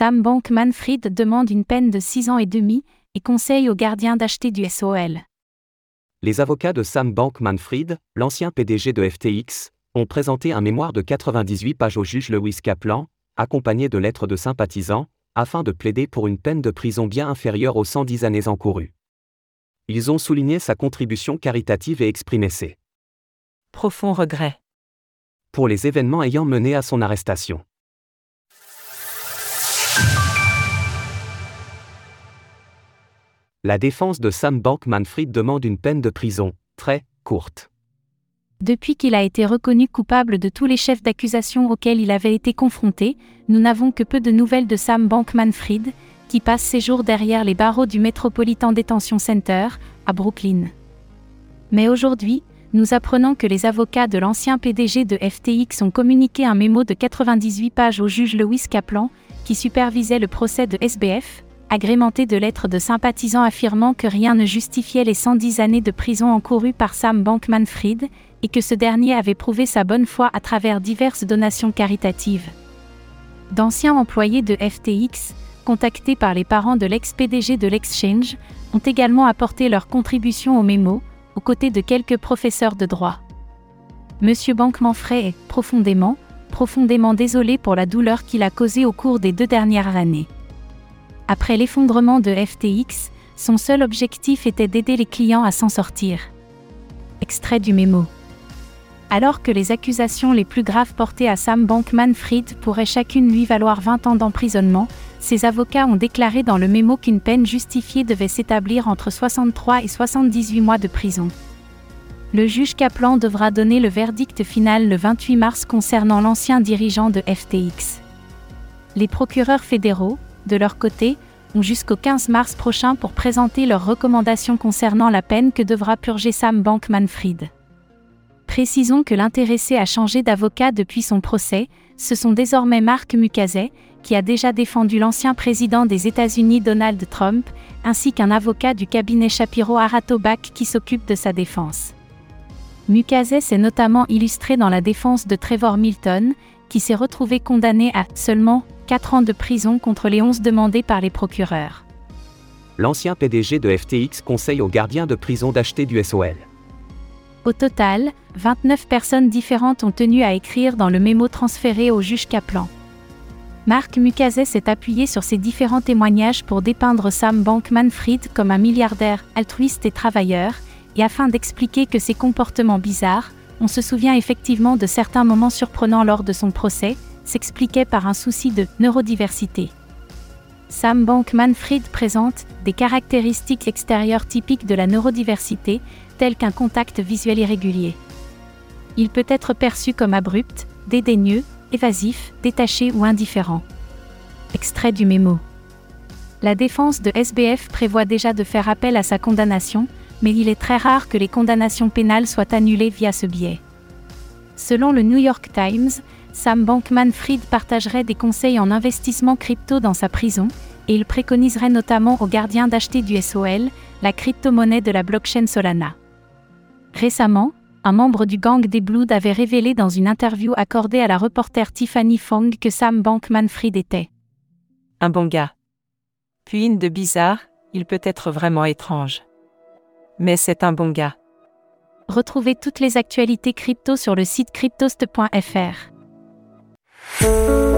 Sam Bankman-Fried demande une peine de 6 ans et demi et conseille aux gardiens d'acheter du SOL. Les avocats de Sam Bankman-Fried, l'ancien PDG de FTX, ont présenté un mémoire de 98 pages au juge Lewis Kaplan, accompagné de lettres de sympathisants, afin de plaider pour une peine de prison bien inférieure aux 110 années encourues. Ils ont souligné sa contribution caritative et exprimé ses profonds regrets pour les événements ayant mené à son arrestation. La défense de Sam Bankman-Fried demande une peine de prison, très courte. Depuis qu'il a été reconnu coupable de tous les chefs d'accusation auxquels il avait été confronté, nous n'avons que peu de nouvelles de Sam Bankman-Fried, qui passe ses jours derrière les barreaux du Metropolitan Detention Center, à Brooklyn. Mais aujourd'hui, nous apprenons que les avocats de l'ancien PDG de FTX ont communiqué un mémo de 98 pages au juge Lewis Kaplan, qui supervisait le procès de SBF, agrémenté de lettres de sympathisants affirmant que rien ne justifiait les 110 années de prison encourues par Sam Bankman-Fried, et que ce dernier avait prouvé sa bonne foi à travers diverses donations caritatives. D'anciens employés de FTX, contactés par les parents de l'ex-PDG de l'Exchange, ont également apporté leur contribution au mémo, aux côtés de quelques professeurs de droit. Monsieur Bankman-Fried est profondément, profondément désolé pour la douleur qu'il a causée au cours des deux dernières années. Après l'effondrement de FTX, son seul objectif était d'aider les clients à s'en sortir. Extrait du mémo. Alors que les accusations les plus graves portées à Sam Bankman-Fried pourraient chacune lui valoir 20 ans d'emprisonnement, ses avocats ont déclaré dans le mémo qu'une peine justifiée devait s'établir entre 63 et 78 mois de prison. Le juge Kaplan devra donner le verdict final le 28 mars concernant l'ancien dirigeant de FTX. Les procureurs fédéraux, de leur côté, ont jusqu'au 15 mars prochain pour présenter leurs recommandations concernant la peine que devra purger Sam Bankman-Fried. Précisons que l'intéressé a changé d'avocat depuis son procès, ce sont désormais Marc Mukasey, qui a déjà défendu l'ancien président des États-Unis Donald Trump, ainsi qu'un avocat du cabinet Shapiro Aratobak qui s'occupe de sa défense. Mukasey s'est notamment illustré dans la défense de Trevor Milton, qui s'est retrouvé condamné à seulement 4 ans de prison contre les 11 demandés par les procureurs. L'ancien PDG de FTX conseille aux gardiens de prison d'acheter du SOL. Au total, 29 personnes différentes ont tenu à écrire dans le mémo transféré au juge Kaplan. Marc Mukasey s'est appuyé sur ces différents témoignages pour dépeindre Sam Bankman-Fried comme un milliardaire altruiste et travailleur, et afin d'expliquer que ses comportements bizarres, on se souvient effectivement de certains moments surprenants lors de son procès, s'expliquait par un souci de neurodiversité. Sam Bankman-Fried présente des caractéristiques extérieures typiques de la neurodiversité, telles qu'un contact visuel irrégulier. Il peut être perçu comme abrupt, dédaigneux, évasif, détaché ou indifférent. Extrait du mémo. La défense de SBF prévoit déjà de faire appel à sa condamnation, mais il est très rare que les condamnations pénales soient annulées via ce biais. Selon le New York Times, Sam Bankman-Fried partagerait des conseils en investissement crypto dans sa prison, et il préconiserait notamment aux gardiens d'acheter du SOL, la crypto-monnaie de la blockchain Solana. Récemment, un membre du gang des Bloods avait révélé dans une interview accordée à la reporter Tiffany Fong que Sam Bankman-Fried était un bon gars. Puis une de bizarre, il peut être vraiment étrange. Mais c'est un bon gars. Retrouvez toutes les actualités crypto sur le site cryptost.fr. Música